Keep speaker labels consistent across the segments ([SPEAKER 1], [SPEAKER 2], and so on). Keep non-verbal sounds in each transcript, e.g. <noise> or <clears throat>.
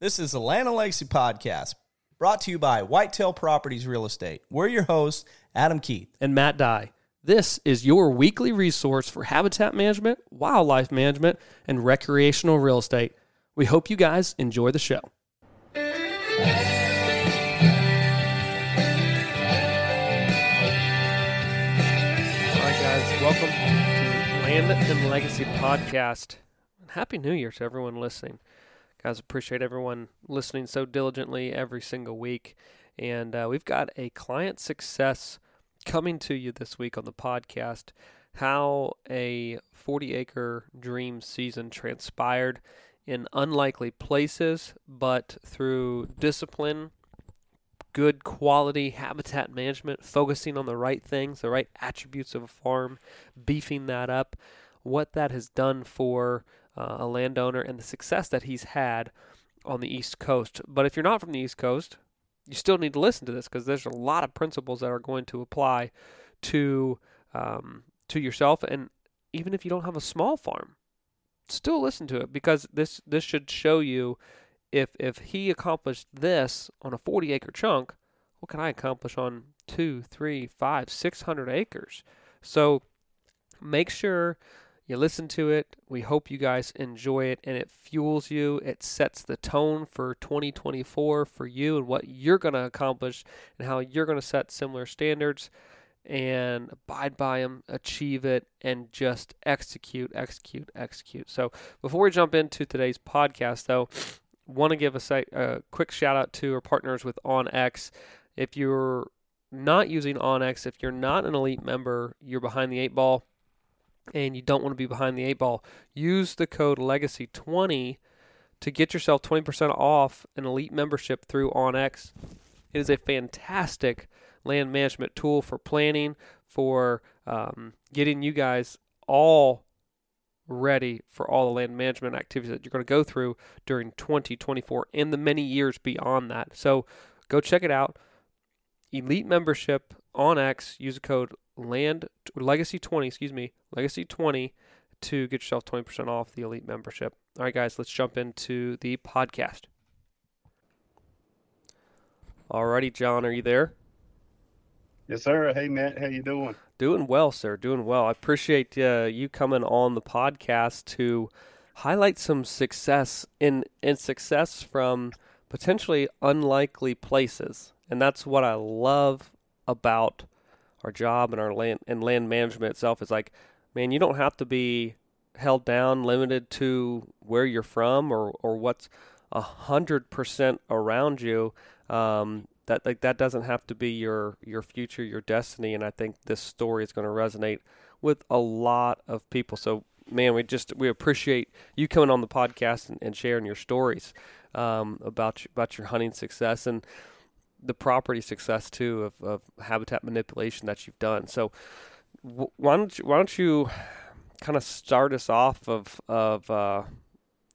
[SPEAKER 1] This is the Land and Legacy Podcast, brought to you by Whitetail Properties Real Estate. We're your hosts, Adam Keith.
[SPEAKER 2] and Matt Dye. This is your weekly resource for habitat management, wildlife management, and recreational real estate. We hope you guys enjoy the show. All right, guys, welcome to Land and Legacy Podcast. Happy New Year to everyone listening. Guys, appreciate everyone listening so diligently every single week. And uh, we've got a client success coming to you this week on the podcast how a 40 acre dream season transpired in unlikely places, but through discipline, good quality habitat management, focusing on the right things, the right attributes of a farm, beefing that up, what that has done for uh, a landowner and the success that he's had on the East Coast. But if you're not from the East Coast, you still need to listen to this because there's a lot of principles that are going to apply to um, to yourself, and even if you don't have a small farm, still listen to it because this this should show you if if he accomplished this on a 40 acre chunk, what can I accomplish on two, three, five, six hundred acres? So make sure you listen to it. We hope you guys enjoy it and it fuels you. It sets the tone for 2024 for you and what you're going to accomplish and how you're going to set similar standards and abide by them, achieve it, and just execute, execute, execute. So before we jump into today's podcast, though, want to give a, site, a quick shout out to our partners with OnX. If you're not using OnX, if you're not an elite member, you're behind the eight ball and you don't want to be behind the eight ball, use the code Legacy20 to get yourself 20% off an elite membership through OnX. It is a fantastic land management tool for planning, for um, getting you guys all ready for all the land management activities that you're going to go through during 2024 and the many years beyond that. So go check it out. Elite membership on X. Use the code land legacy 20 excuse me legacy 20 to get yourself 20% off the elite membership all right guys let's jump into the podcast alrighty john are you there
[SPEAKER 3] Yes, sir. Hey, Matt. How you doing?
[SPEAKER 2] doing well sir doing well i appreciate uh, you coming on the podcast to highlight some success in in success from potentially unlikely places and that's what i love about our job and our land and land management itself is like, man, you don't have to be held down, limited to where you're from or or what's a hundred percent around you. Um, that like that doesn't have to be your your future, your destiny. And I think this story is going to resonate with a lot of people. So, man, we just we appreciate you coming on the podcast and, and sharing your stories um, about about your hunting success and the property success too of, of habitat manipulation that you've done. So w- why don't you, why don't you kind of start us off of of uh,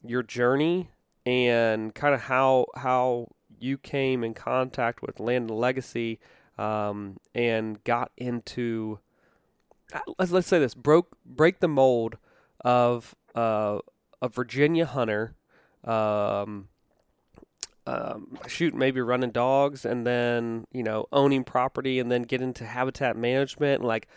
[SPEAKER 2] your journey and kind of how how you came in contact with Land and Legacy um, and got into uh, let's let's say this broke break the mold of uh, a Virginia hunter. Um, um, shoot, maybe running dogs and then you know owning property and then get into habitat management and like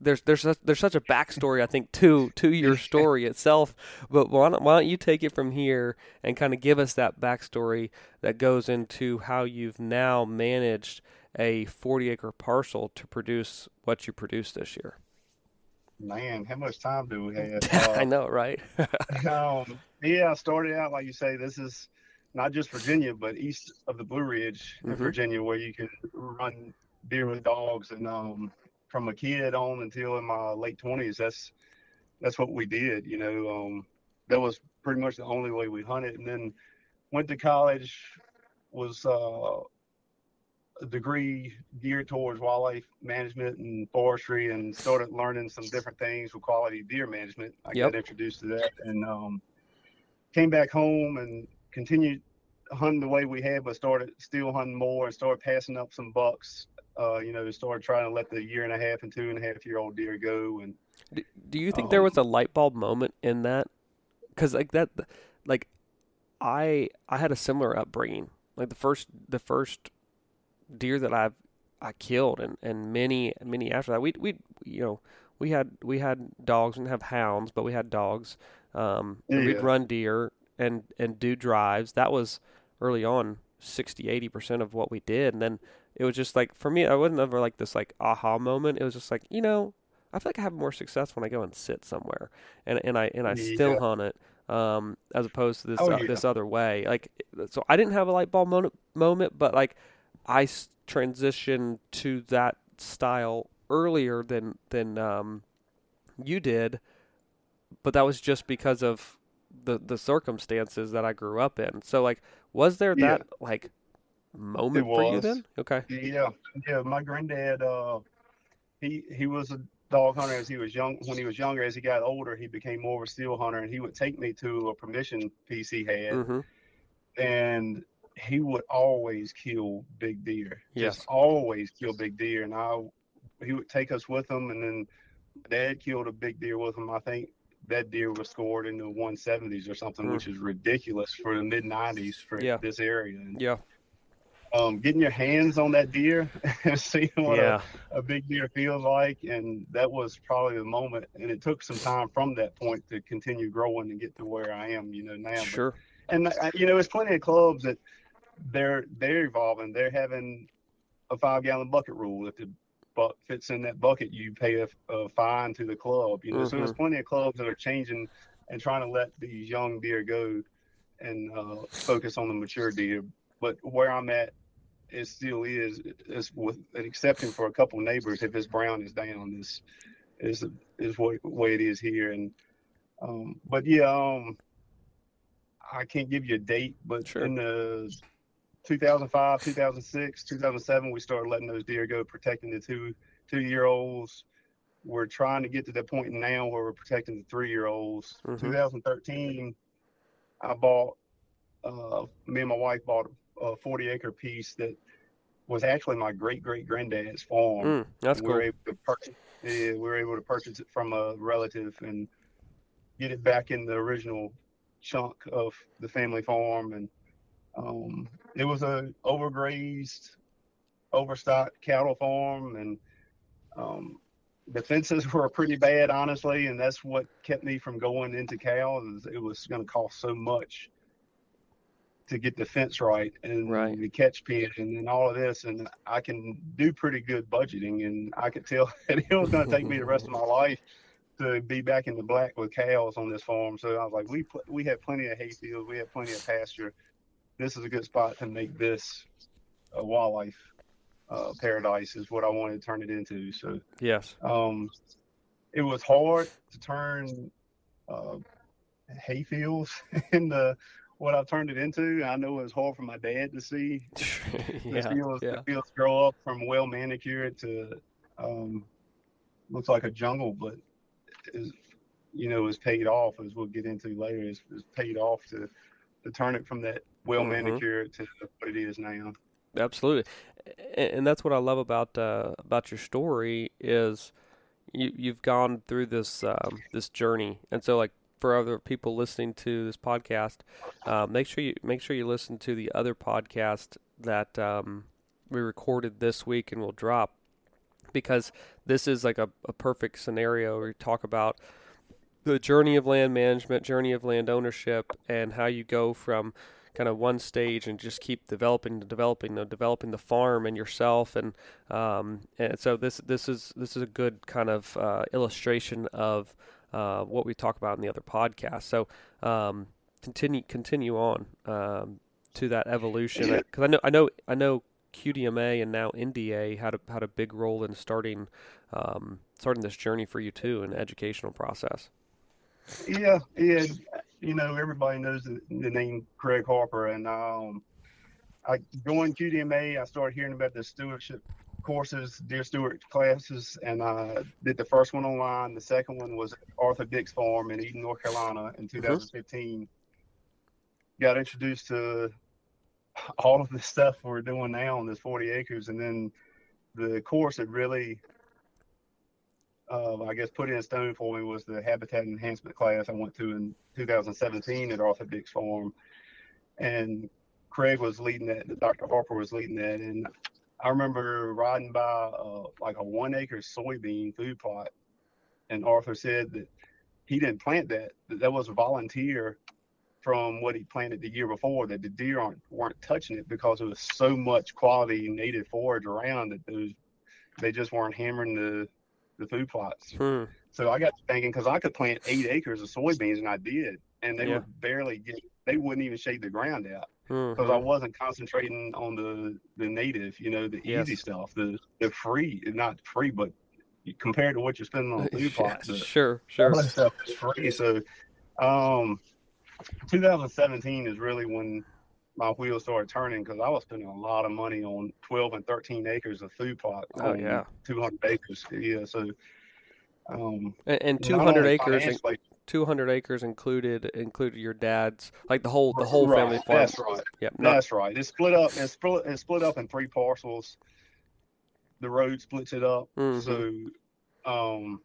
[SPEAKER 2] there's there's such, there's such a backstory I think to to your <laughs> story itself. But why don't, why don't you take it from here and kind of give us that backstory that goes into how you've now managed a 40 acre parcel to produce what you produced this year.
[SPEAKER 3] Man, how much time do we <laughs> have?
[SPEAKER 2] I know, right? <laughs>
[SPEAKER 3] um, yeah, I started out like you say. This is not just Virginia, but east of the Blue Ridge in
[SPEAKER 2] Mhm.
[SPEAKER 3] Virginia, where you can run deer with dogs. And um, from a kid on until in my late twenties, that's that's what we did. You know, um, that was pretty much the only way we hunted. And then went to college, was uh, a degree geared towards wildlife management and forestry, and started learning some different things with quality deer management. I
[SPEAKER 2] Yep.
[SPEAKER 3] got introduced to that, and um, came back home and continued hunting the way we had, but started still hunting more and started passing up some bucks. Uh, you know, started trying to let the year and a half and two and a half year old deer go. And
[SPEAKER 2] Do, do you think there
[SPEAKER 3] Um,
[SPEAKER 2] was a light bulb moment in that? Because like that, like I I had a similar upbringing. Like the first the first deer that I've I killed and, and many many after that. We we you know we had we had dogs and have hounds, but we had dogs. Um, yeah. We'd run deer and and do drives. That was early on 60 80 percent of what we did, and then it was just like for me, I wasn't ever like this like aha moment. It was just like you know I feel like I have more success when I go and sit somewhere and and I and I yeah. still hunt it um, as opposed to this oh, uh, yeah. this other way. Like so, I didn't have a light bulb moment, moment but like I transitioned to that style earlier than than um, you did, but that was just because of the the circumstances that I grew up in. So like, was there yeah. that like moment for you then? Okay.
[SPEAKER 3] Yeah, yeah. My granddad, uh, he he was a dog hunter as he was young. When he was younger, as he got older, he became more of a still hunter, and he would take me to a permission piece he had, mm-hmm. and he would always kill big deer. Yes, Just always kill big deer, and I he would take us with him, and then Dad killed a big deer with him. I think that deer was scored in the 170s or something, mm. which is ridiculous for the mid 90s for yeah. this area. And,
[SPEAKER 2] yeah
[SPEAKER 3] um, getting your hands on that deer <laughs> and seeing what yeah. a, a, big deer feels like. And that was probably the moment. And it took some time from that point to continue growing and get to where I am, you know, now.
[SPEAKER 2] Sure.
[SPEAKER 3] But, and, uh, you know, there's plenty of clubs that they're, they're evolving. They're having a five gallon bucket rule. If the fits in that bucket, you pay a, a fine to the club, you know. Mm-hmm. So there's mm-hmm. plenty of clubs that are changing and trying to let these young deer go and uh, focus on the mature deer. But where I'm at it still is is with an exception for a couple neighbors if it's brown is down is is is what way it is here and um but yeah um I can't give you a date but sure. in the 2005 2006 2007 we started letting those deer go protecting the two two year olds we're trying to get to that point now where we're protecting the three year olds mm-hmm. 2013 I bought uh me and my wife bought a 40 acre piece that was actually my great great granddad's farm.
[SPEAKER 2] Mm, that's
[SPEAKER 3] we
[SPEAKER 2] cool.
[SPEAKER 3] Were able to purchase, yeah, we were able to purchase it from a relative and get it back in the original chunk of the family farm. And um, it was a overgrazed, overstocked cattle farm, and um, the fences <laughs> were pretty bad, honestly. And that's what kept me from going into cows. It was going to cost so much to get the fence right and right. the catch pen and then all of this and I can do pretty good budgeting and I could tell <laughs> that it was going to take me the rest of my <laughs> life to be back in the black with cows on this farm. So I was like, we pl- we have plenty of hay fields, we have plenty of pasture. This is a good spot to make this a wildlife uh, paradise is what I wanted to turn it into. So
[SPEAKER 2] yes,
[SPEAKER 3] um, it was hard to turn uh, hay fields <laughs> into what I've turned it into. I know it was hard for my dad to see. <laughs>
[SPEAKER 2] yeah,
[SPEAKER 3] the fields,
[SPEAKER 2] yeah.
[SPEAKER 3] the fields grow up from well manicured to um, looks like a jungle, but is you know is paid off as we'll get into later. Is paid off to to turn it from that well mm-hmm. manicured to what it is now.
[SPEAKER 2] Absolutely, and that's what I love about uh, about your story is you you've gone through this um, this journey, and so like for other people listening to this podcast, uh, make sure you make sure you listen to the other podcast that um, we recorded this week and will drop because this is like a, a perfect scenario where you talk about the journey of land management, journey of land ownership, and how you go from kind of one stage and just keep developing developing the developing the farm and yourself and um, and so this this is this is a good kind of uh, illustration of uh, what we talk about in the other podcasts. So um, continue continue on um, to that evolution because I know I know I know QDMA and now NDA had a had a big role in starting um, starting this journey for you too, an educational process.
[SPEAKER 3] Yeah, yeah. You know, everybody knows the, the name Craig Harper, and um, I joined QDMA. I started hearing about the stewardship courses, Deer Steward classes, and I did the first one online. The second one was Arthur Dix Farm in Eden, North Carolina in 2015. Mm-hmm. Got introduced to all of the stuff we're doing now on this 40 acres. And then the course that really, uh, I guess, put in stone for me was the habitat enhancement class I went to in 2017 at Arthur Dix Farm. and Craig was leading that. Dr. Harper was leading that, and I remember riding by uh, like a one acre soybean food plot, and Arthur said that he didn't plant that. That that was a volunteer from what he planted the year before. That the deer aren't weren't touching it because there was so much quality native forage around that those they just weren't hammering the the food plots.
[SPEAKER 2] Hmm.
[SPEAKER 3] So I got to thinking because I could plant eight acres of soybeans, and I did, and they
[SPEAKER 2] Yeah.
[SPEAKER 3] would barely get. They wouldn't even shade the ground out because I
[SPEAKER 2] Mhm.
[SPEAKER 3] wasn't concentrating on the the native, you know, the
[SPEAKER 2] Yes.
[SPEAKER 3] easy stuff, the the free, not free, but compared to what you're spending on <laughs> food plots, the-
[SPEAKER 2] sure, sure.
[SPEAKER 3] all that stuff is free. So, um, 2017 is really when my wheels started turning because I was spending a lot of money on 12 and 13 acres of food plot.
[SPEAKER 2] Oh, yeah.
[SPEAKER 3] 200 acres. Yeah, so. Um,
[SPEAKER 2] And, and 200
[SPEAKER 3] only
[SPEAKER 2] acres,
[SPEAKER 3] financially-
[SPEAKER 2] 200 acres included included your dad's, like the whole the whole
[SPEAKER 3] Right,
[SPEAKER 2] family farm.
[SPEAKER 3] That's right.
[SPEAKER 2] Yep. Not,
[SPEAKER 3] That's right. It's split up. It's split. It's split up in three parcels. The road splits it up.
[SPEAKER 2] Mhm.
[SPEAKER 3] So, um,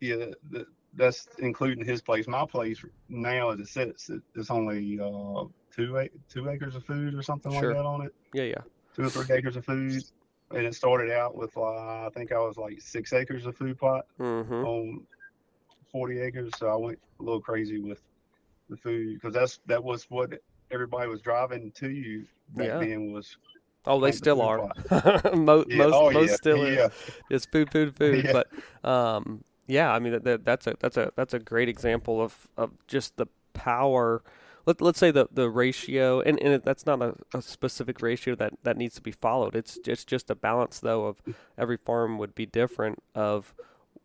[SPEAKER 3] yeah, the, that's including his place. My place now, as it sits, it- it's only uh, two two acres of food or something
[SPEAKER 2] Sure.
[SPEAKER 3] like that on it.
[SPEAKER 2] yeah, yeah.
[SPEAKER 3] Two or three acres of food, and it started out with uh, I think I was like six acres of food plot
[SPEAKER 2] Mm-hmm.
[SPEAKER 3] on 40 acres. So I went a little crazy with the food because that's that was what everybody was driving to you back
[SPEAKER 2] Yeah.
[SPEAKER 3] then was
[SPEAKER 2] Oh, they
[SPEAKER 3] plant the
[SPEAKER 2] still are. <laughs> most
[SPEAKER 3] yeah,
[SPEAKER 2] most,
[SPEAKER 3] oh,
[SPEAKER 2] most
[SPEAKER 3] yeah,
[SPEAKER 2] still
[SPEAKER 3] yeah.
[SPEAKER 2] is. It's food, food, food. <laughs> But um, yeah, I mean that, that that's a that's a that's a great example of of just the power. Let, let's say the, the ratio, and, and it, that's not a, a specific ratio that, that needs to be followed. It's just just a balance, though, of every farm would be different of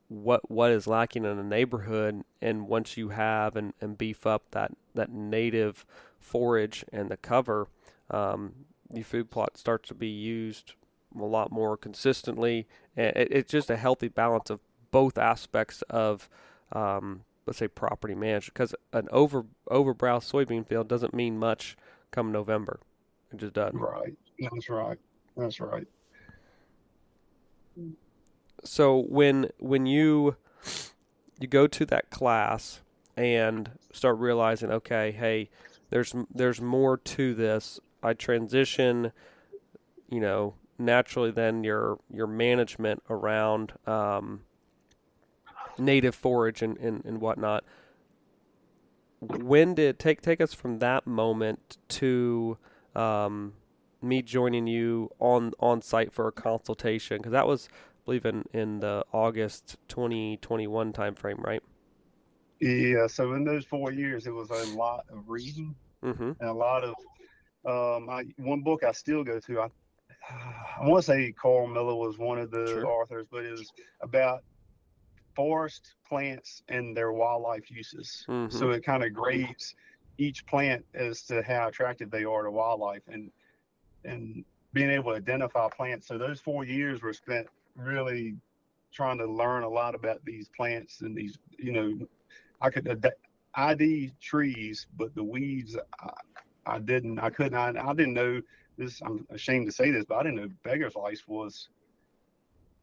[SPEAKER 2] what what is lacking in a neighborhood, and once you have and, and beef up that, that native forage and the cover, um, your food plot starts to be used a lot more consistently. And it, it's just a healthy balance of both aspects of, um, let's say, property management. Because an over overbrow soybean field doesn't mean much come November. It just doesn't.
[SPEAKER 3] right. That's right. That's right.
[SPEAKER 2] so when when you you go to that class and start realizing okay hey there's there's more to this i transition you know naturally then your your management around um, native forage and, and, and whatnot when did take take us from that moment to um, me joining you on on site for a consultation because that was I believe in in the August 2021 timeframe, right?
[SPEAKER 3] Yeah. So in those four years, it was a lot of reading
[SPEAKER 2] Mm-hmm.
[SPEAKER 3] and a lot of um, I, one book I still go to. I <sighs> I want to say Karl Miller was one of the
[SPEAKER 2] Sure.
[SPEAKER 3] authors, but it was about forest plants and their wildlife uses.
[SPEAKER 2] Mhm.
[SPEAKER 3] So it kind of grades each plant as to how attractive they are to wildlife and and being able to identify plants. So those four years were spent really trying to learn a lot about these plants and these, you know, I could ad- ID trees, but the weeds, I, I didn't, I couldn't, I, I didn't know this. I'm ashamed to say this, but I didn't know beggar's lice was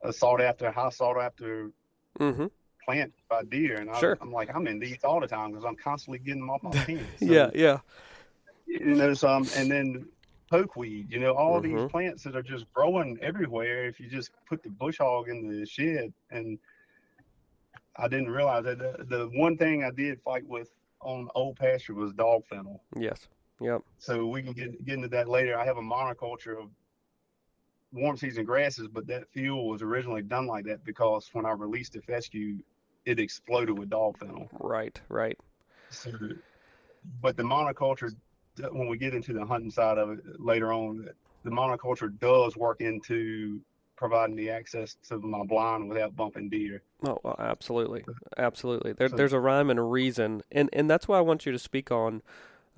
[SPEAKER 3] a sought after, high sought after
[SPEAKER 2] Mm-hmm.
[SPEAKER 3] plant by deer. And I,
[SPEAKER 2] Sure.
[SPEAKER 3] I'm like, I'm in these all the time because I'm constantly getting them off my <laughs> hands. So,
[SPEAKER 2] yeah, yeah.
[SPEAKER 3] You know, some, and then pokeweed, you know, all these
[SPEAKER 2] Mhm.
[SPEAKER 3] plants that are just growing everywhere if you just put the bush hog in the shed. And I didn't realize that the, the one thing I did fight with on old pasture was dog fennel.
[SPEAKER 2] Yes. Yep.
[SPEAKER 3] So we can get, get into that later. I have a monoculture of warm season grasses, but that fuel was originally done like that because when I released the fescue, it exploded with dog fennel.
[SPEAKER 2] Right. Right.
[SPEAKER 3] So, but the monoculture, when we get into the hunting side of it later on, the monoculture does work into providing the access to my blind without bumping deer.
[SPEAKER 2] Oh, well, absolutely, absolutely. There,
[SPEAKER 3] So-
[SPEAKER 2] there's a rhyme and a reason, and and that's why I want you to speak on,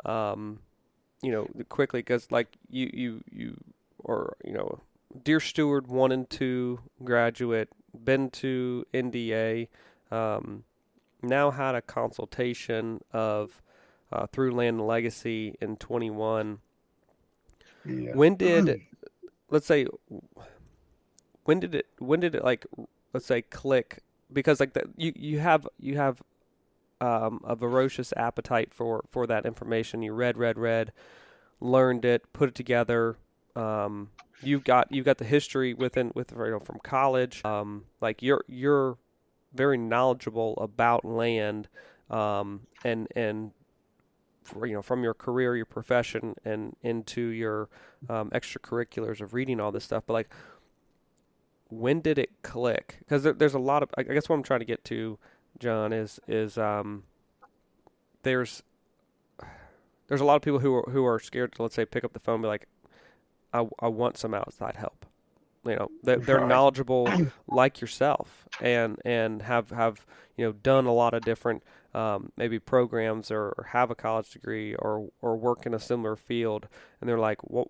[SPEAKER 2] um, you know, quickly because like you you you or you know, deer steward one and two graduate, been to NDA, um, now had a consultation of uh, through Land and Legacy in 21.
[SPEAKER 3] Yeah.
[SPEAKER 2] When did <clears throat> let's say when did it when did it like let's say click because like that you you have you have um, a voracious appetite for for that information. You read, read, read, learned it, put it together. Um, you've got you've got the history within with you know from college. Um, like you're you're very knowledgeable about land um, and and you know from your career, your profession, and into your um, extracurriculars of reading all this stuff. But like, when did it click? Because there, there's a lot of I guess what I'm trying to get to, John, is is um, there's there's a lot of people who are, who are scared to let's say pick up the phone and be like, I, I want some outside help. You know, they're, they're knowledgeable <clears throat> like yourself and and have have you know done a lot of different um, maybe programs or, or have a college degree or or work in a similar field, and they're like, what?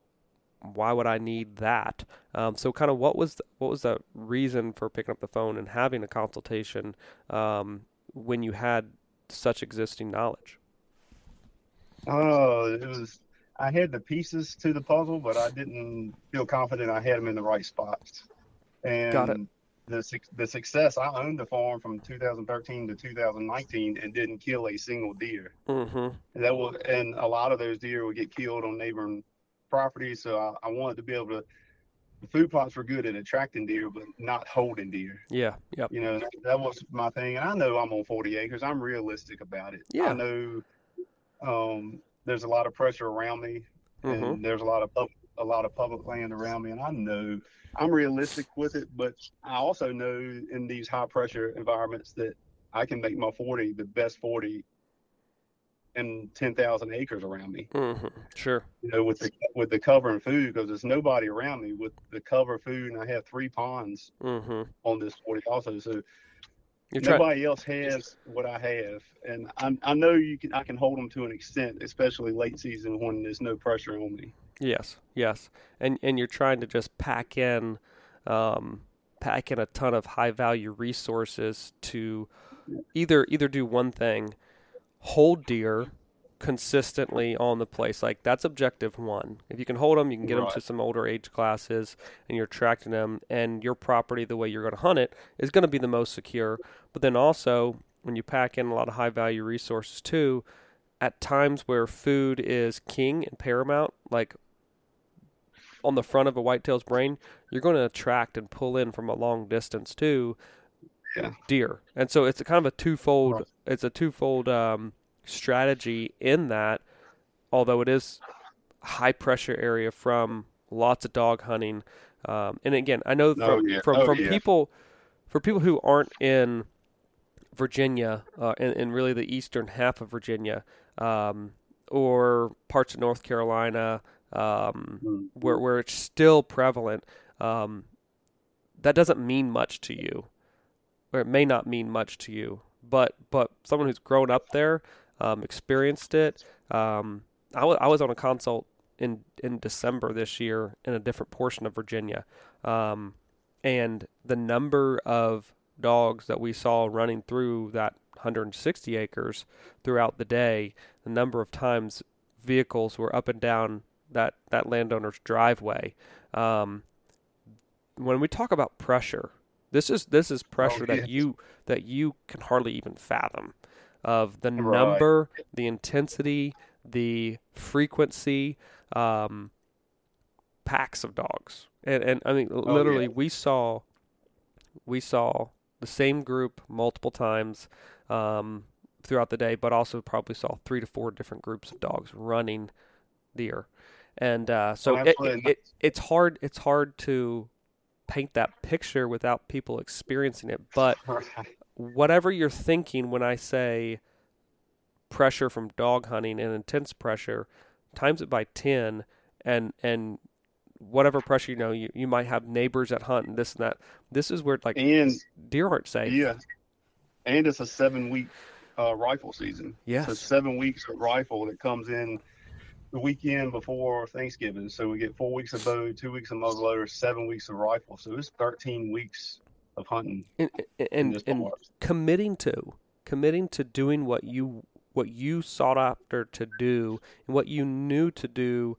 [SPEAKER 2] Why would I need that? Um, so, kind of, what was the, what was the reason for picking up the phone and having a consultation um, when you had such existing knowledge?
[SPEAKER 3] Oh, it was. I had the pieces to the puzzle, but I didn't feel confident I had them in the right spots. And
[SPEAKER 2] Got it.
[SPEAKER 3] the the success, I owned the farm from 2013 to 2019 and didn't kill a single deer.
[SPEAKER 2] Mm-hmm.
[SPEAKER 3] And that was, and a lot of those deer would get killed on neighboring properties. So I, I wanted to be able to. The food plots were good at attracting deer, but not holding deer.
[SPEAKER 2] Yeah. Yep.
[SPEAKER 3] You know, that was my thing. And I know I'm on 40 acres. I'm realistic about it.
[SPEAKER 2] Yeah.
[SPEAKER 3] I know um, there's a lot of pressure around me,
[SPEAKER 2] Mm-hmm.
[SPEAKER 3] and there's a lot of pub- a lot of public land around me, and I know I'm realistic with it. But I also know in these high pressure environments that I can make my 40 the best 40 in 10,000 acres around me.
[SPEAKER 2] Mm-hmm. Sure.
[SPEAKER 3] You know, with the with the cover and food, because there's nobody around me with the cover food, and I have three ponds
[SPEAKER 2] Mm-hmm.
[SPEAKER 3] on this 40 also. So
[SPEAKER 2] You're trying.
[SPEAKER 3] nobody else has what I have, and I, I know you can. I can hold them to an extent, especially late season when there's no pressure on me.
[SPEAKER 2] Yes, yes, and and you're trying to just pack in, um, pack in a ton of high value resources to either either do one thing, hold deer consistently on the place. Like that's objective one. If you can hold them, you can get them to some older age classes, and you're tracking them, and your property, the way you're going to hunt it, is going to be the most secure. But then also, when you pack in a lot of high value resources too, at times where food is king and paramount, like on the front of a whitetail's brain, you're going to attract and pull in from a long distance too
[SPEAKER 3] Yeah.
[SPEAKER 2] deer. And so it's a kind of a twofold
[SPEAKER 3] Right.
[SPEAKER 2] it's a twofold um, strategy in that although it is high pressure area from lots of dog hunting um, and again I know
[SPEAKER 3] Oh,
[SPEAKER 2] from
[SPEAKER 3] yeah.
[SPEAKER 2] from,
[SPEAKER 3] Oh,
[SPEAKER 2] from
[SPEAKER 3] yeah.
[SPEAKER 2] people for people who aren't in Virginia uh, and, and really the eastern half of Virginia um, or parts of North Carolina um,
[SPEAKER 3] Mm.
[SPEAKER 2] where where it's still prevalent, um, that doesn't mean much to you, or it may not mean much to you. But but someone who's grown up there, um, experienced it. Um, I was on a consult in in December this year in a different portion of Virginia, um, and the number of dogs that we saw running through that 160 acres throughout the day, the number of times vehicles were up and down that that landowner's driveway. Um, when we talk about pressure, this is this is pressure that
[SPEAKER 3] yes.
[SPEAKER 2] you that you can hardly even fathom of the
[SPEAKER 3] Right.
[SPEAKER 2] number, the intensity, the frequency, um, packs of dogs, and and I mean literally
[SPEAKER 3] yeah.
[SPEAKER 2] we saw we saw the same group multiple times um, throughout the day, but also probably saw three to four different groups of dogs running deer, and uh, so
[SPEAKER 3] Oh,
[SPEAKER 2] it, it, it, it's hard it's hard to paint that picture without people experiencing it. But <laughs> whatever you're thinking when I say pressure from dog hunting and intense pressure, times it by ten, and and whatever pressure you know you, you might have neighbors that hunt and this and that. This is where like
[SPEAKER 3] and
[SPEAKER 2] deer aren't safe.
[SPEAKER 3] yeah, and it's a seven week uh, rifle season.
[SPEAKER 2] Yes.
[SPEAKER 3] So seven weeks of rifle that comes in the weekend before Thanksgiving. So we get four weeks of bow, two weeks of muzzleloader, seven weeks of rifle. So it's 13 weeks of hunting
[SPEAKER 2] and and, and committing to committing to doing what you what you sought after to do and what you knew to do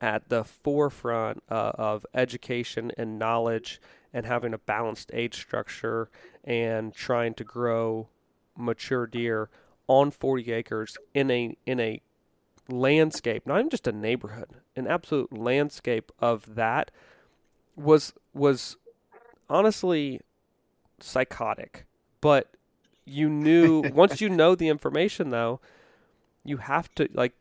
[SPEAKER 2] at the forefront uh, of education and knowledge and having a balanced age structure and trying to grow mature deer on 40 acres in a in a landscape, not even just a neighborhood, an absolute landscape of that was was honestly psychotic. But you knew <laughs> once you know the information though, you have to like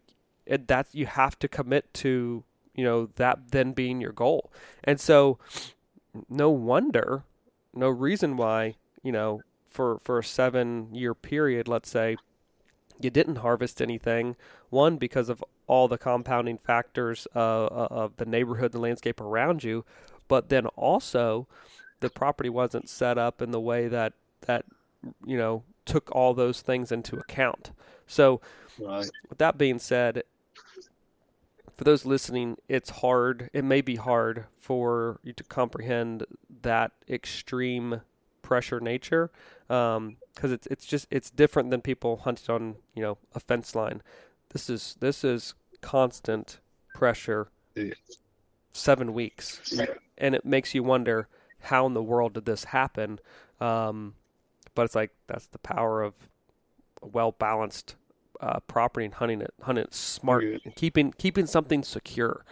[SPEAKER 2] it, that you have to commit to you know that then being your goal. And so no wonder, no reason why, you know, for for a 7 year period, let's say you didn't harvest anything. One, because of all the compounding factors uh, uh, of the neighborhood, the landscape around you, but then also the property wasn't set up in the way that that you know took all those things into account. So,
[SPEAKER 3] Right.
[SPEAKER 2] with that being said, for those listening, it's hard. It may be hard for you to comprehend that extreme pressure nature, um, because it's it's just it's different than people hunted on you know a fence line. This is this is constant pressure,
[SPEAKER 3] Yeah.
[SPEAKER 2] seven weeks,
[SPEAKER 3] Yeah.
[SPEAKER 2] and it makes you wonder how in the world did this happen. Um, but it's like that's the power of a well balanced uh, property and hunting it, hunting it smart,
[SPEAKER 3] Good.
[SPEAKER 2] and keeping keeping something secure.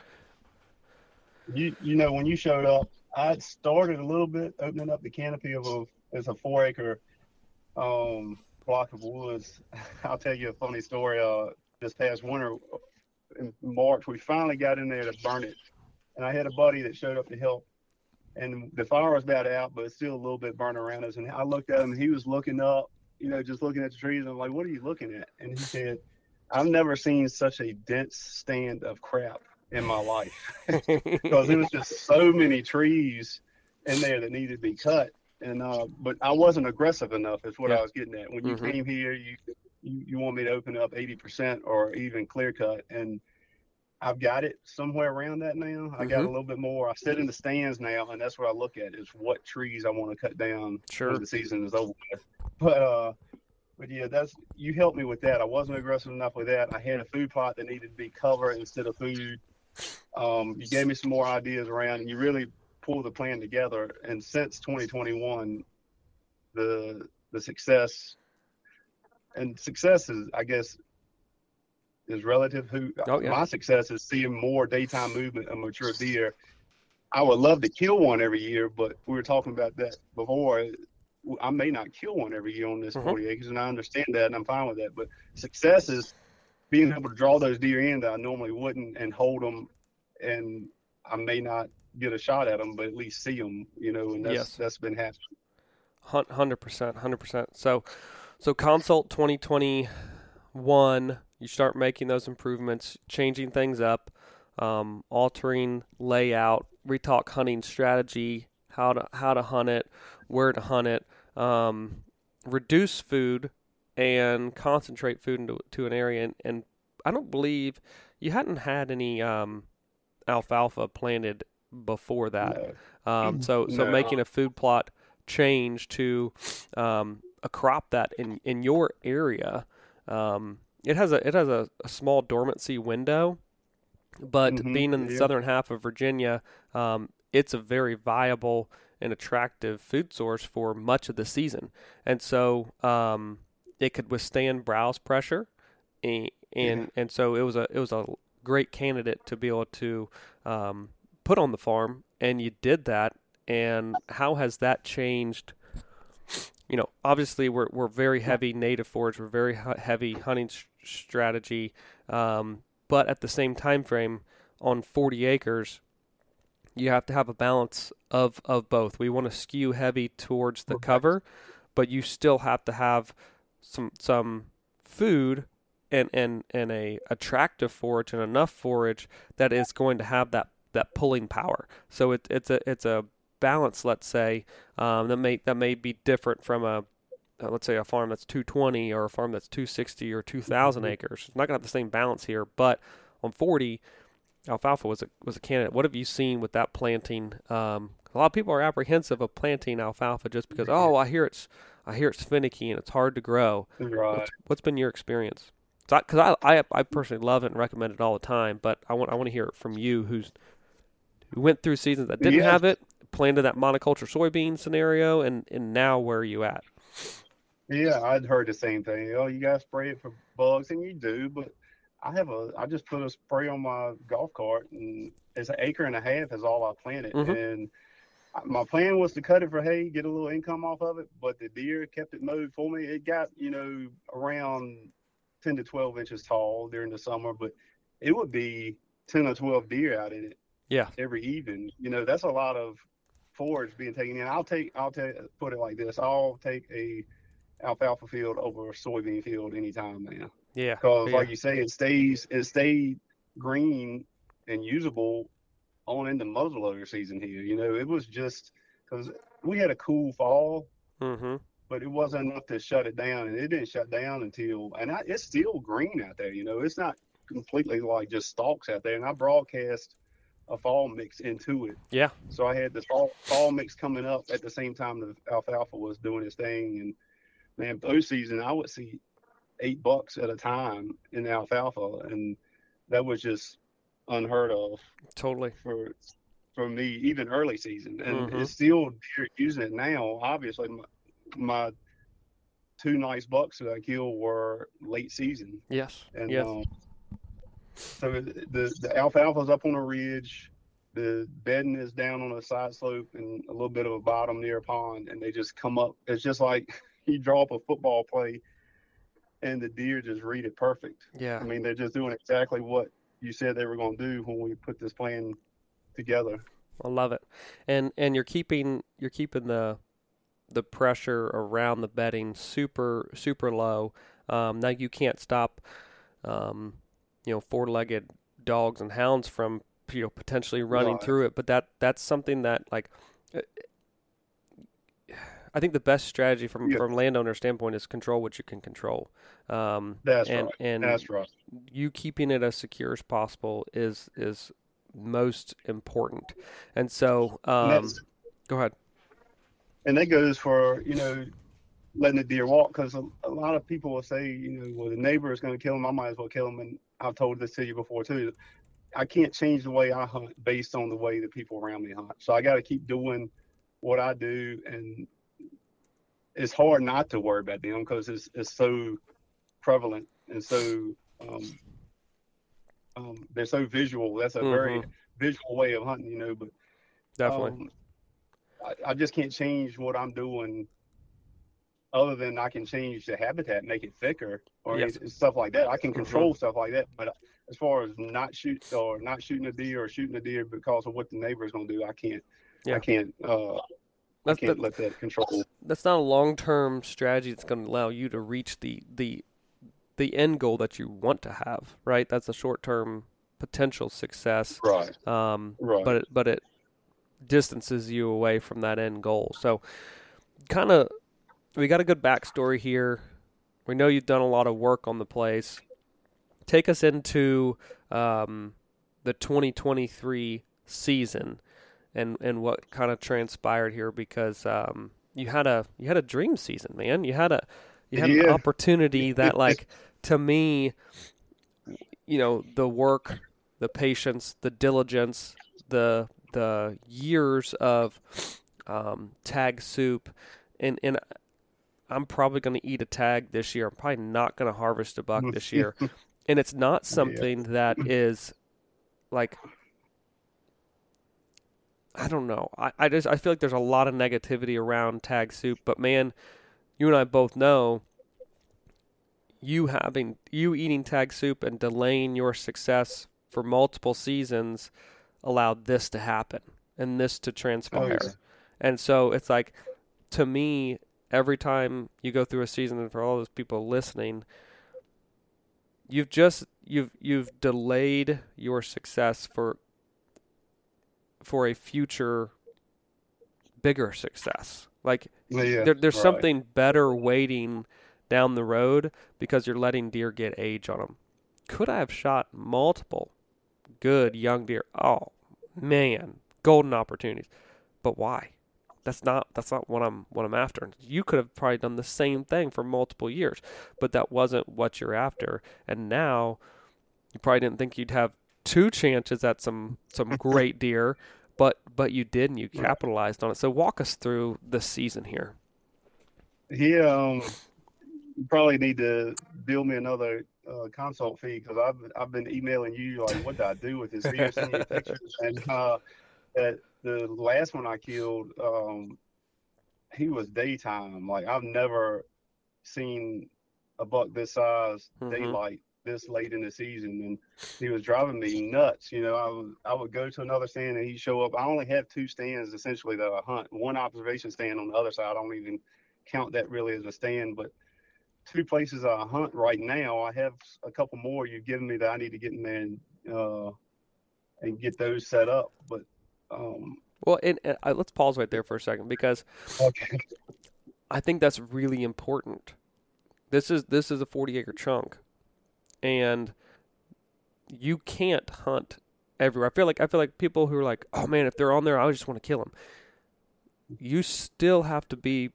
[SPEAKER 3] You you know when you showed up, I started a little bit opening up the canopy of a it's a four acre um, block of woods. <laughs> I'll tell you a funny story. Uh, this past winter in March, we finally got in there to burn it, and I had a buddy that showed up to help. And the fire was about out, but still a little bit burning around us. And I looked at him, and he was looking up, you know, just looking at the trees. And I'm like, "What are you looking at?" And he said, "I've never seen such a dense stand of crap in my life." <laughs> because there was just so many trees in there that needed to be cut. And uh, but I wasn't aggressive enough. Is what
[SPEAKER 2] Yeah.
[SPEAKER 3] I was getting at. When you
[SPEAKER 2] Mhm.
[SPEAKER 3] came here, you, you you want me to open up eighty percent or even clear cut, and I've got it somewhere around that now. I got a little bit more. I sit in the stands now, and that's what I look at is what trees I want to cut down
[SPEAKER 2] Sure.
[SPEAKER 3] when the season is over with. But uh, but yeah, that's you helped me with that. I wasn't aggressive enough with that. I had a food plot that needed to be covered instead of food. Um, you gave me some more ideas around, and you really pulled the plan together. And since 2021, the the success and success is, I guess, is relative. Who
[SPEAKER 2] Oh, yeah.
[SPEAKER 3] my success is seeing more daytime movement of mature deer. I would love to kill one every year, but we were talking about that before. I may not kill one every year on this
[SPEAKER 2] Mhm.
[SPEAKER 3] 40 acres, and I understand that, and I'm fine with that. But success is being able to draw those deer in that I normally wouldn't and hold them, and I may not get a shot at them, but at least see them, you know, and that's
[SPEAKER 2] Yes.
[SPEAKER 3] that's been happening.
[SPEAKER 2] Hundred percent, hundred percent. So, so consult twenty twenty one. You start making those improvements, changing things up, um, altering layout. We talk hunting strategy, how to how to hunt it, where to hunt it, um, reduce food, and concentrate food into to an area. And, and I don't believe you hadn't had any um, alfalfa planted before that.
[SPEAKER 3] No.
[SPEAKER 2] Um, so so
[SPEAKER 3] No.
[SPEAKER 2] making a food plot change to um, a crop that in in your area, um, it has a it has a, a small dormancy window, but
[SPEAKER 3] Mhm,
[SPEAKER 2] being in the
[SPEAKER 3] yeah.
[SPEAKER 2] southern half of Virginia, um, it's a very viable and attractive food source for much of the season, and so um, it could withstand browse pressure, and and, and so it was a it was a great candidate to be able to um, put on the farm, and you did that. And how has that changed? You know, obviously we're we're very heavy native forage, we're very heavy hunting s- strategy, um, but at the same time frame, on 40 acres, you have to have a balance of of both. We want to skew heavy towards the cover, but you still have to have some some food and and and a attractive forage and enough forage that is going to have that that pulling power. So it, it's a it's a balance, let's say, um, that may that may be different from a uh, let's say a farm that's 220 or a farm that's 260 or 2,000
[SPEAKER 3] Mhm.
[SPEAKER 2] acres. It's not gonna have the same balance here, but on 40, alfalfa was a was a candidate. What have you seen with that planting? Um, a lot of people are apprehensive of planting alfalfa just because oh I hear it's I hear it's finicky and it's hard to grow.
[SPEAKER 3] Right.
[SPEAKER 2] What's, what's been your experience? Because I, I, I personally love it and recommend it all the time, but I want I want to hear it from you, who's who went through seasons that didn't have it, planted that monoculture soybean scenario, and and now where are you at?
[SPEAKER 3] Yeah, I'd heard the same thing. Oh, you gotta spray it for bugs, and you do, but I have a I just put a spray on my golf cart, and it's an acre and a half is all I planted,
[SPEAKER 2] Mhm.
[SPEAKER 3] and my plan was to cut it for hay, get a little income off of it, but the deer kept it mowed for me. It got you know around ten to twelve inches tall during the summer, but it would be ten or twelve deer out in it
[SPEAKER 2] Yeah.
[SPEAKER 3] every evening. You know, that's a lot of forage being taken in. I'll take, I'll take, put it like this: I'll take a alfalfa field over a soybean field anytime now,
[SPEAKER 2] Yeah.
[SPEAKER 3] because
[SPEAKER 2] yeah.
[SPEAKER 3] like you say, it stays, it stayed green and usable on into muzzleloader season here. You know, it was just because we had a cool fall,
[SPEAKER 2] mm-hmm.
[SPEAKER 3] but it wasn't enough to shut it down, and it didn't shut down until, and I, it's still green out there. You know, it's not completely like just stalks out there, and I broadcast a fall mix into it.
[SPEAKER 2] Yeah.
[SPEAKER 3] So I had the fall, fall mix coming up at the same time the alfalfa was doing its thing, and man, those season I would see eight bucks at a time in alfalfa, and that was just unheard of
[SPEAKER 2] Totally.
[SPEAKER 3] for for me, even early season, and
[SPEAKER 2] Mhm.
[SPEAKER 3] it's still using it now. Obviously, my, my two nice bucks that I killed were late season,
[SPEAKER 2] Yes.
[SPEAKER 3] and
[SPEAKER 2] yes.
[SPEAKER 3] um, so the the alfalfa's up on a ridge, the bedding is down on a side slope and a little bit of a bottom near a pond, and they just come up. It's just like <laughs> you draw up a football play, and the deer just read it perfect.
[SPEAKER 2] yeah.
[SPEAKER 3] I mean, they're just doing exactly what you said they were going to do when we put this plan together.
[SPEAKER 2] I love it, and and you're keeping you're keeping the the pressure around the bedding super super low. Um, now you can't stop, um, you know, four-legged dogs and hounds from you know potentially running
[SPEAKER 3] Right.
[SPEAKER 2] through it. But that that's something that like. uh, I think the best strategy from
[SPEAKER 3] Yeah.
[SPEAKER 2] from landowner standpoint is control what you can control. Um,
[SPEAKER 3] That's
[SPEAKER 2] and
[SPEAKER 3] right.
[SPEAKER 2] and
[SPEAKER 3] That's right.
[SPEAKER 2] you keeping it as secure as possible is is most important. And so, um,
[SPEAKER 3] that's-
[SPEAKER 2] go ahead.
[SPEAKER 3] and that goes for you know letting the deer walk because a, a lot of people will say you know well the neighbor is going to kill him. I might as well kill him. And I've told this to you before too. I can't change the way I hunt based on the way the people around me hunt. So I got to keep doing what I do, and it's hard not to worry about them because it's it's so prevalent and so um, um, they're so visual. That's a very visual way of hunting, you know. But
[SPEAKER 2] Definitely.
[SPEAKER 3] um, I, I just can't change what I'm doing, other than I can change the habitat, make it thicker, or
[SPEAKER 2] Yes.
[SPEAKER 3] stuff like that. I can control stuff like that. But as far as not shoot or not shooting a deer or shooting a deer because of what the neighbor is going to do, I can't.
[SPEAKER 2] Yeah.
[SPEAKER 3] I can't. Uh, I
[SPEAKER 2] that's
[SPEAKER 3] can't
[SPEAKER 2] that,
[SPEAKER 3] let that control.
[SPEAKER 2] that's not a long term strategy that's going to allow you to reach the the the end goal that you want to have. Right. That's a short term potential success.
[SPEAKER 3] Right.
[SPEAKER 2] Um,
[SPEAKER 3] Right.
[SPEAKER 2] but it, but it distances you away from that end goal. So, kind of, we got a good backstory here. We know you've done a lot of work on the place. Take us into um, the 2023 season and and what kind of transpired here because um, you had a you had a dream season, man. You had a you had an opportunity <laughs> that like to me you know the work the patience the diligence the the years of um, tag soup and and I'm probably going to eat a tag this year. I'm probably not going to harvest a buck <laughs> this year. and it's not something that <laughs> is like I don't know. I, I just I feel like there's a lot of negativity around tag soup, but man, you and I both know you having you eating tag soup and delaying your success for multiple seasons allowed this to happen and this to oh, transpire.
[SPEAKER 3] yes.
[SPEAKER 2] And so it's like to me every time you go through a season and for all those people listening you've just you've you've delayed your success for for a future bigger success. Like
[SPEAKER 3] Yeah.
[SPEAKER 2] there, there's
[SPEAKER 3] right.
[SPEAKER 2] something better waiting down the road because you're letting deer get age on them. Could I have shot multiple good young deer? Oh man, golden opportunities. But why? That's not that's not what I'm what I'm after. You could have probably done the same thing for multiple years, but that wasn't what you're after. And now you probably didn't think you'd have two chances at some some <laughs> great deer, but but you did and you capitalized on it. So walk us through the season here.
[SPEAKER 3] Yeah, um, probably need to bill me another uh, consult fee because I've I've been emailing you like, what do I do with this? Me pictures. And uh, at the last one I killed, um, he was daytime. Like I've never seen a buck this size
[SPEAKER 2] Mhm.
[SPEAKER 3] daylight this late in the season, and he was driving me nuts. You know, I would I would go to another stand and he'd show up. I only have two stands essentially that I hunt. One observation stand on the other side. I don't even count that really as a stand, but two places I hunt right now. I have a couple more you've given me that I need to get in there and uh, and get those set up. But um,
[SPEAKER 2] Well, and, and uh, let's pause right there for a second because
[SPEAKER 3] okay,
[SPEAKER 2] I think that's really important. This is this is a 40 acre chunk, and you can't hunt everywhere. I feel like I feel like people who are like, oh man, if they're on there, I just want to kill them. You still have to be,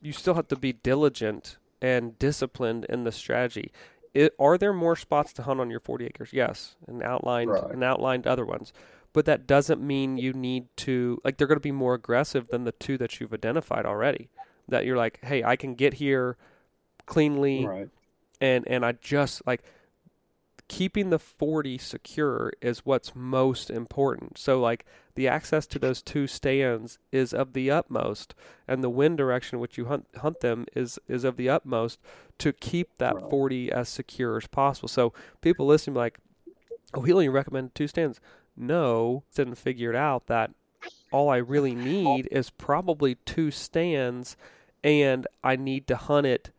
[SPEAKER 2] you still have to be diligent and disciplined in the strategy. It, are there more spots to hunt on your 40 acres? Yes, and outlined
[SPEAKER 3] Right.
[SPEAKER 2] and outlined other ones. But that doesn't mean you need to like they're going to be more aggressive than the two that you've identified already. That you're like, hey, I can get here cleanly
[SPEAKER 3] right,
[SPEAKER 2] and and I just like keeping the 40 secure is what's most important. So like the access to those two stands is of the utmost and the wind direction which you hunt hunt them is is of the utmost to keep that
[SPEAKER 3] Right.
[SPEAKER 2] 40 as secure as possible. So people listening like, "Oh, he only recommended two stands." No, didn't figure it out that all I really need is probably two stands and I need to hunt it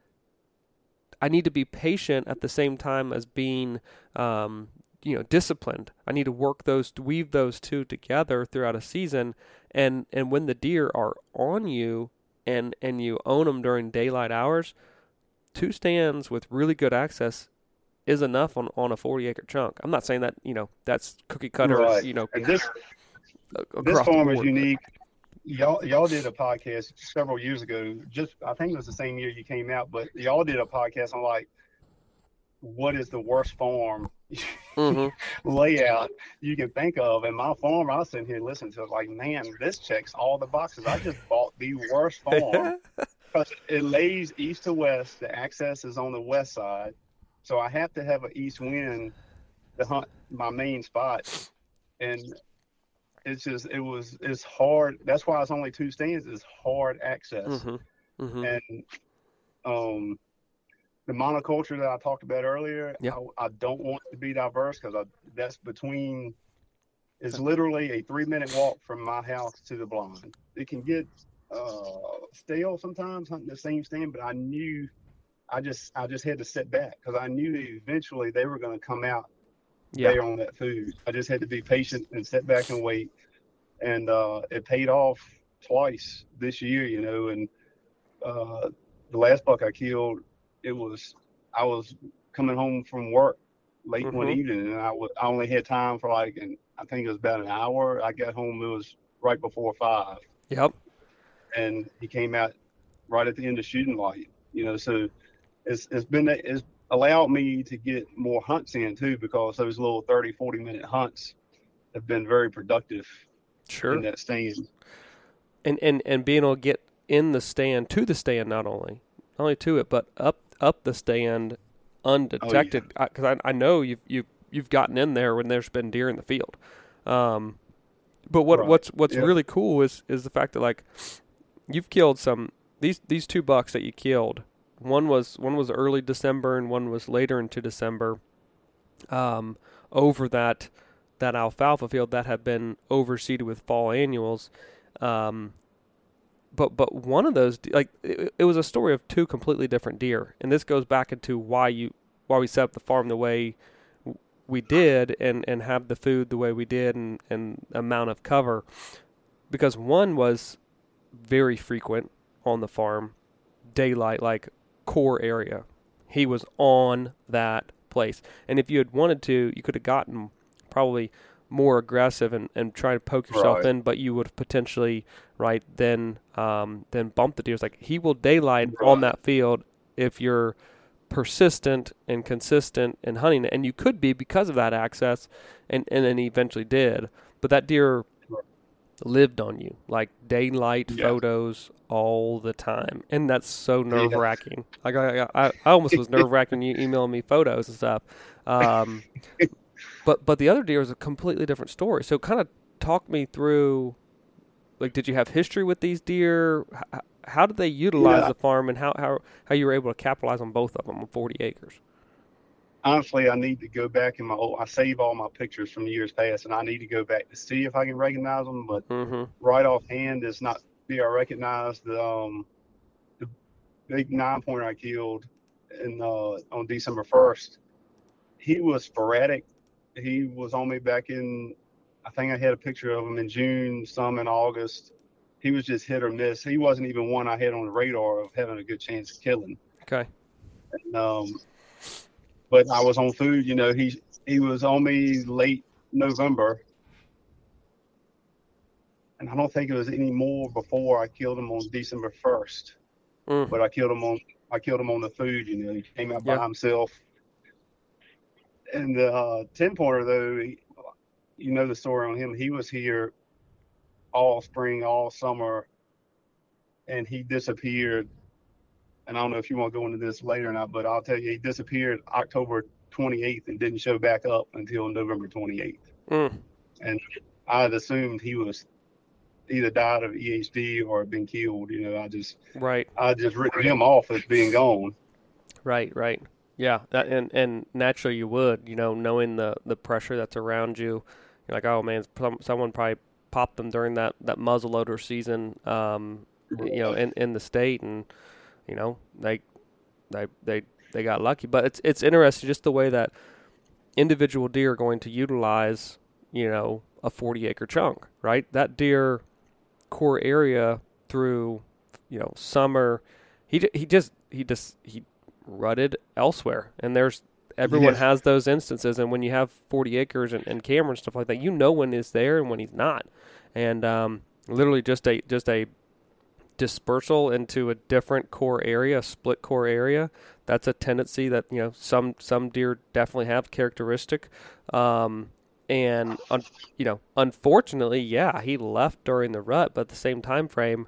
[SPEAKER 2] I need to be patient at the same time as being, um, you know, disciplined. I need to work those, weave those two together throughout a season, and and when the deer are on you, and and you own them during daylight hours, two stands with really good access is enough on on a forty acre chunk. I'm not saying that you know that's cookie cutter,
[SPEAKER 3] Right.
[SPEAKER 2] you know,
[SPEAKER 3] and this this farm is unique. Y'all y'all did a podcast several years ago. Just I think it was the same year you came out, but y'all did a podcast on like what is the worst farm
[SPEAKER 2] Mhm. <laughs>
[SPEAKER 3] layout you can think of. And my farm, I was sitting here listening to it like, man, this checks all the boxes. I just bought the worst <laughs> farm because it lays east to west. The access is on the west side, so I have to have an east wind to hunt my main spot, and it's just it was it's hard. That's why it's only two stands. It's hard access,
[SPEAKER 2] Mhm. Mhm.
[SPEAKER 3] and um, the monoculture that I talked about earlier.
[SPEAKER 2] Yeah.
[SPEAKER 3] I, I don't want to be diverse because that's between. It's literally a three-minute walk from my house to the blind. It can get uh, stale sometimes hunting the same stand, but I knew, I just I just had to sit back because I knew eventually they were going to come out
[SPEAKER 2] Yeah.
[SPEAKER 3] there on that food. I just had to be patient and sit back and wait, and uh, it paid off twice this year, you know. And uh, the last buck I killed, it was I was coming home from work late one
[SPEAKER 2] Mhm.
[SPEAKER 3] evening, and I wa- I only had time for like, and I think it was about an hour. I got home, it was right before five
[SPEAKER 2] Yep.
[SPEAKER 3] and he came out right at the end of shooting light. You know, so it's it's been it's allowed me to get more hunts in too because those little 30, 40 minute hunts have been very productive
[SPEAKER 2] Sure.
[SPEAKER 3] in that stand.
[SPEAKER 2] and and and being able to get in the stand to the stand not only not only to it but up up the stand undetected because I, I know you've you you've gotten in there when there's been deer in the field um but what
[SPEAKER 3] Right.
[SPEAKER 2] what's what's
[SPEAKER 3] Yeah.
[SPEAKER 2] really cool is is the fact that like you've killed some these these two bucks that you killed one was one was early December and one was later into December um over that that alfalfa field that had been overseeded with fall annuals. Um, but but one of those like it, it was a story of two completely different deer, and this goes back into why you why we set up the farm the way we did and and have the food the way we did and and amount of cover, because one was very frequent on the farm, daylight like core area. He was on that place, and if you had wanted to, you could have gotten probably more aggressive and, and try to poke yourself
[SPEAKER 3] Right.
[SPEAKER 2] in, but you would have potentially right then um, then bump the deer. It's like he will daylight on that field if you're persistent and consistent in hunting it, and you could be because of that access, and and then he eventually did. But that deer,
[SPEAKER 3] Right.
[SPEAKER 2] Lived on you, like daylight
[SPEAKER 3] Yeah.
[SPEAKER 2] photos all the time, and that's so nerve wracking. Like I, I, I almost was nerve wracking you emailing me photos and stuff. Um, <laughs> but but the other deer is a completely different story. So kind of talk me through, like, did you have history with these deer? How, how did they utilize
[SPEAKER 3] Yeah.
[SPEAKER 2] the farm, and how, how how you were able to capitalize on both of them on forty acres?
[SPEAKER 3] Honestly, I need to go back in my old. I save all my pictures from years past, and I need to go back to see if I can recognize them. But
[SPEAKER 2] Mm-hmm.
[SPEAKER 3] right offhand, is not be I recognize the um the big nine pointer I killed in uh on December first. He was sporadic. He was on me back in. I think I had a picture of him in June, some in August. He was just hit or miss. He wasn't even one I had on the radar of having a good chance of killing.
[SPEAKER 2] Okay.
[SPEAKER 3] And, um, but I was on food. You know, he he was on me late November, and I don't think it was any more before I killed him on December first.
[SPEAKER 2] Mm.
[SPEAKER 3] But I killed him on I killed him on the food. You know, he came out
[SPEAKER 2] Yeah.
[SPEAKER 3] by himself. And the uh, ten pointer though, he, you know the story on him. He was here all spring, all summer, and he disappeared and I don't know if you want to go into this later or not, but I'll tell you, he disappeared October 28th and didn't show back up until November 28th.
[SPEAKER 2] Mm.
[SPEAKER 3] And I had assumed he was either died of EHD or been killed. You know, I just
[SPEAKER 2] Right.
[SPEAKER 3] I just written him off as being gone.
[SPEAKER 2] Right, right. Yeah, that, and and naturally you would, you know, knowing the the pressure that's around you. You're like, oh man, some, someone probably popped them during that that muzzleloader season, um, you know, in in the state, and you know, they they they they got lucky. But it's it's interesting just the way that individual deer are going to utilize, you know, a 40 acre chunk, right? That deer core area through, you know, summer. He he just he just he rutted elsewhere, and there's everyone
[SPEAKER 3] Yes.
[SPEAKER 2] has those instances. And when you have 40 acres and, and camera and stuff like that, you know when he's there and when he's not. And um, literally just a just a dispersal into a different core area, a split core area. That's a tendency that you know some some deer definitely have characteristic. Um, and un, you know, unfortunately, yeah, he left during the rut, but at the same time frame,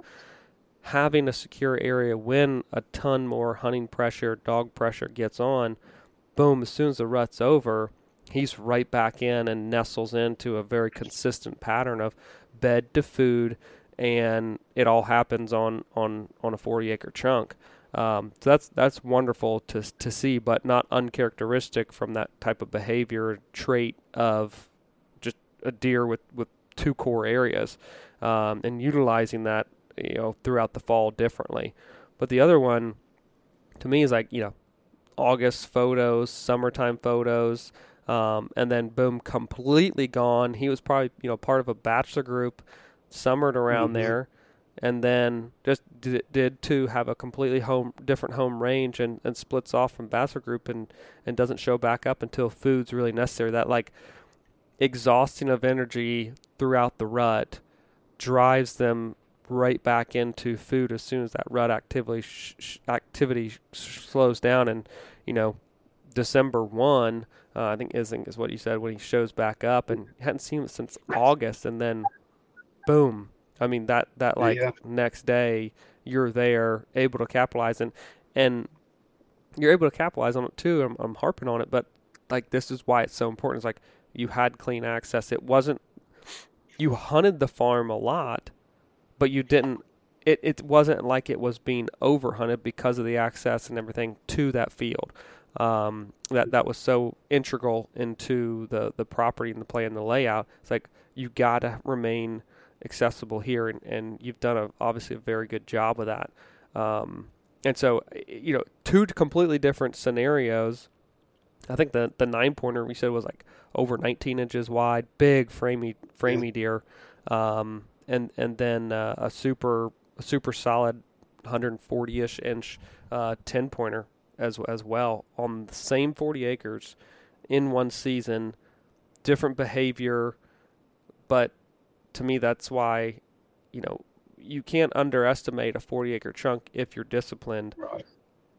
[SPEAKER 2] having a secure area when a ton more hunting pressure, dog pressure gets on, boom, as soon as the rut's over, he's right back in and nestles into a very consistent pattern of bed to food, and it all happens on on on a 40 acre chunk. Um, so that's that's wonderful to to see, but not uncharacteristic from that type of behavior trait of just a deer with with two core areas, um, and utilizing that you know throughout the fall differently. But the other one, to me, is like you know August photos, summertime photos, um, and then boom, completely gone. He was probably you know part of a bachelor group, summered around
[SPEAKER 3] Mhm.
[SPEAKER 2] there, and then just did, did to have a completely home different home range and, and splits off from bachelor group and and doesn't show back up until food's really necessary. That like exhausting of energy throughout the rut drives them right back into food as soon as that rut activity sh- sh- activity sh- slows down and you know December 1 uh, I think Ising is what you said when he shows back up and hadn't seen him since August and then boom. I mean that that like
[SPEAKER 3] Yeah.
[SPEAKER 2] next day you're there able to capitalize and and you're able to capitalize on it too. I'm, I'm harping on it but like this is why it's so important. It's like you had clean access. It wasn't you hunted the farm a lot but you didn't it, it wasn't like it was being over hunted because of the access and everything to that field. Um, that that was so integral into the the property and the play and the layout. It's like you gotta remain accessible here and, and you've done a obviously a very good job of that. Um, and so you know two completely different scenarios. I think the the nine pointer we said was like over 19 inches wide, big framey framey deer, um, and and then uh, a super a super solid 140 ish inch uh, 10 pointer as as well on the same 40 acres in one season, different behavior, but to me that's why you know you can't underestimate a 40 acre chunk if you're disciplined
[SPEAKER 3] Right.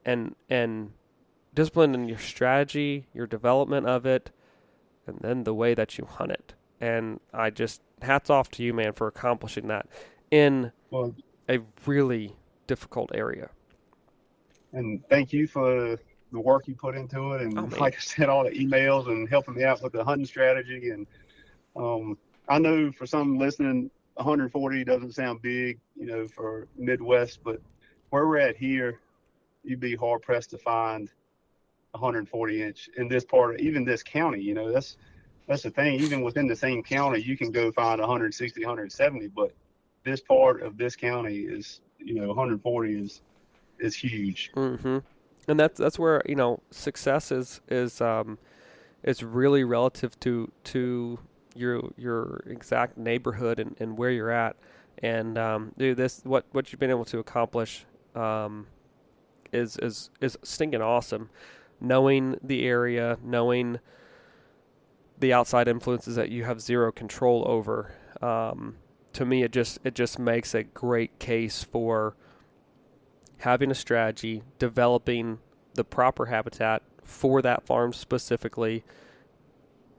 [SPEAKER 2] and and discipline in your strategy, your development of it, and then the way that you hunt it. and I just hats off to you, man, for accomplishing that in
[SPEAKER 3] Well,
[SPEAKER 2] a really difficult area.
[SPEAKER 3] and thank you for the work you put into it, and
[SPEAKER 2] Oh,
[SPEAKER 3] like I said, all the emails and helping me out with the hunting strategy. And um, I know for some listening, 140 doesn't sound big, you know, for Midwest, but where we're at here, you'd be hard pressed to find 140 inch in this part, of, even this county. You know, that's that's the thing. Even within the same county, you can go find 160, 170, but this part of this county is, you know, 140 is is huge.
[SPEAKER 2] hmm And that's that's where you know success is is um, is really relative to to your your exact neighborhood and, and where you're at. And um, dude, this what what you've been able to accomplish um, is is is stinking awesome. Knowing the area, knowing the outside influences that you have zero control over. Um, to me, it just it just makes a great case for having a strategy, developing the proper habitat for that farm specifically,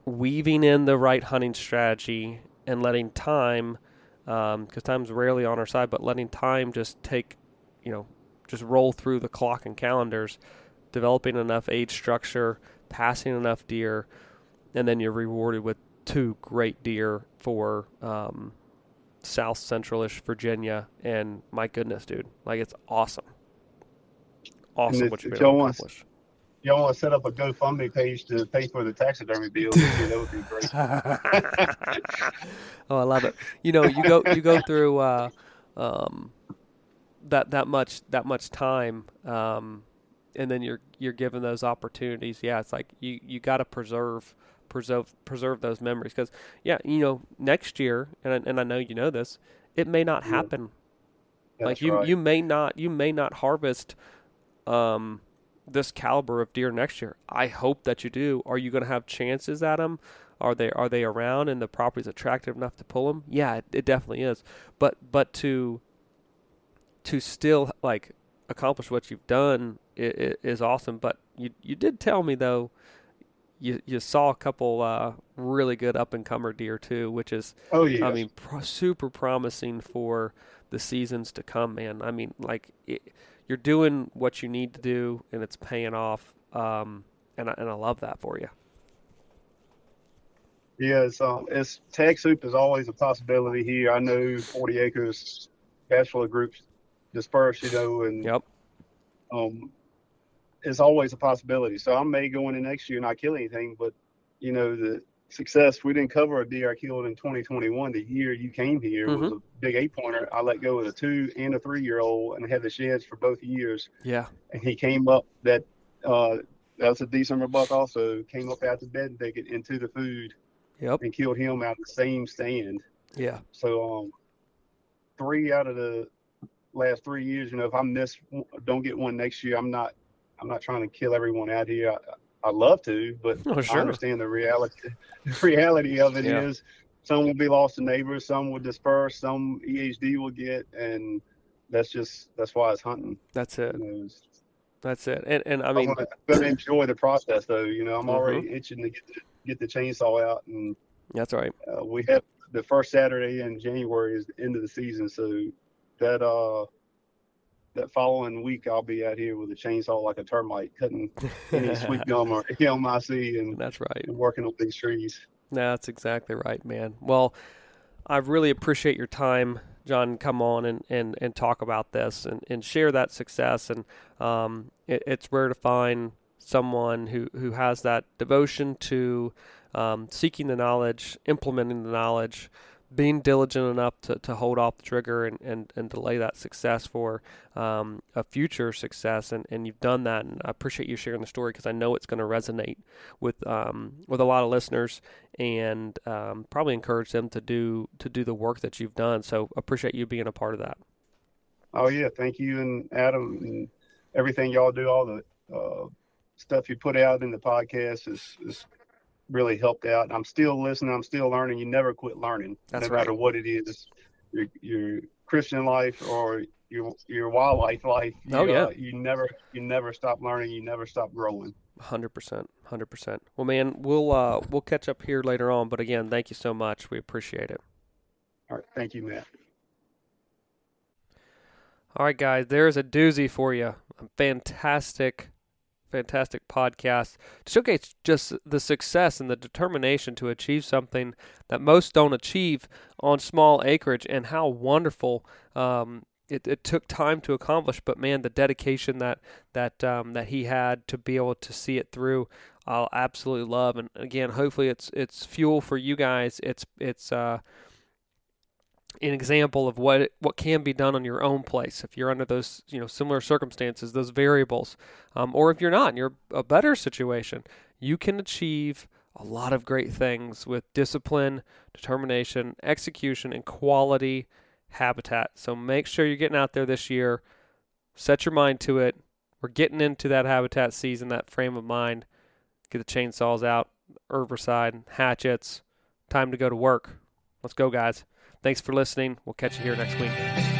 [SPEAKER 2] weaving in the right hunting strategy, and letting time, because time's rarely on our side, but letting time just take, you know, just roll through the clock and calendars, developing enough age structure, passing enough deer, and then you're rewarded with two great deer for um, South Centralish Virginia, and my goodness, dude, like it's awesome, awesome what been able to accomplish.
[SPEAKER 3] Y'all want to set up a GoFundMe page to pay for the taxidermy bill? yeah, that would be great. <laughs>
[SPEAKER 2] oh, I love it. You know, you go you go through uh, um, that that much that much time, um, and then you're you're given those opportunities. Yeah, it's like you you got to preserve preserve preserve those memories because yeah, you know, next year, and I, and I know you know this, it may not
[SPEAKER 3] Yeah.
[SPEAKER 2] happen like you
[SPEAKER 3] right.
[SPEAKER 2] you may not you may not harvest um this caliber of deer next year. I hope that you do. Are you going to have chances at them? Are they are they around and the property's attractive enough to pull them? Yeah, it, it definitely is. But but to to still like accomplish what you've done is, is awesome. But you you did tell me though you you saw a couple uh, really good up and comer deer too, which is
[SPEAKER 3] oh yeah.
[SPEAKER 2] I mean, pro- super promising for the seasons to come, man. I mean, like it, you're doing what you need to do, and it's paying off. Um, and I, and I love that for you.
[SPEAKER 3] Yeah, it's, um, it's tag soup is always a possibility here. I know 40 acres bachelor groups disperse, you know, and
[SPEAKER 2] Yep.
[SPEAKER 3] um, it's always a possibility. So I may go into next year and not kill anything, but you know the success. We didn't cover a deer I killed in 2021. The year you came here was a big eight pointer. I let go of a two and a three year old and had the sheds for both years.
[SPEAKER 2] Yeah.
[SPEAKER 3] And he came up that uh, that was a December buck also came up out the bed and take it into the food
[SPEAKER 2] Yep.
[SPEAKER 3] and killed him out of the same stand.
[SPEAKER 2] Yeah.
[SPEAKER 3] So um, three out of the last three years, you know, if I miss, don't get one next year, I'm not, I'm not trying to kill everyone out here. I, I love to, but
[SPEAKER 2] Oh,
[SPEAKER 3] I understand the reality. <laughs> The reality of it is,
[SPEAKER 2] Yeah.
[SPEAKER 3] some will be lost to neighbors, some will disperse, some EHD will get, and that's just that's why it's hunting.
[SPEAKER 2] That's it.
[SPEAKER 3] You know,
[SPEAKER 2] That's it. And and I mean,
[SPEAKER 3] I'm gonna enjoy the process though. You know, I'm
[SPEAKER 2] Mhm.
[SPEAKER 3] already itching to get the, get the chainsaw out and
[SPEAKER 2] that's right.
[SPEAKER 3] uh, we have the first Saturday in January is the end of the season, so that uh that following week I'll be out here with a chainsaw like a termite, cutting any sweet <laughs> gum or elm I see and,
[SPEAKER 2] That's right.
[SPEAKER 3] and working on these trees.
[SPEAKER 2] That's exactly right, man. Well, I really appreciate your time, John. Come on and, and, and talk about this and, and share that success. And um, it, it's rare to find someone who, who has that devotion to um, seeking the knowledge, implementing the knowledge, being diligent enough to, to hold off the trigger and, and, and delay that success for um, a future success. And, and you've done that. And I appreciate you sharing the story because I know it's going to resonate with um, with a lot of listeners and um, probably encourage them to do to do the work that you've done. So appreciate you being a part of that.
[SPEAKER 3] Oh yeah, thank you and Adam and everything y'all do. All the uh, stuff you put out in the podcast is is really helped out. I'm still listening. I'm still learning. You never quit learning,
[SPEAKER 2] That's
[SPEAKER 3] no matter what it is. Your your Christian life or your your wildlife life. You,
[SPEAKER 2] Oh, yeah.
[SPEAKER 3] uh, you never you never stop learning. You never stop growing.
[SPEAKER 2] Hundred percent, hundred percent. Well, man, we'll uh, we'll catch up here later on. But again, thank you so much. We appreciate it.
[SPEAKER 3] All right, thank you, Matt.
[SPEAKER 2] All right, guys, there's a doozy for you. A fantastic, fantastic podcast to showcase just the success and the determination to achieve something that most don't achieve on small acreage, and how wonderful um, it, it took time to accomplish. But man, the dedication that that um, that he had to be able to see it through, I'll absolutely love. And again, hopefully, it's it's fuel for you guys. It's it's uh, an example of what what can be done on your own place if you're under those you know similar circumstances, those variables, um, or if you're not and you're a better situation, you can achieve a lot of great things with discipline, determination, execution, and quality habitat. So make sure you're getting out there this year. Set your mind to it. We're getting into that habitat season, that frame of mind. Get the chainsaws out, herbicide, hatchets. Time to go to work. Let's go, guys. Thanks for listening. We'll catch you here next week.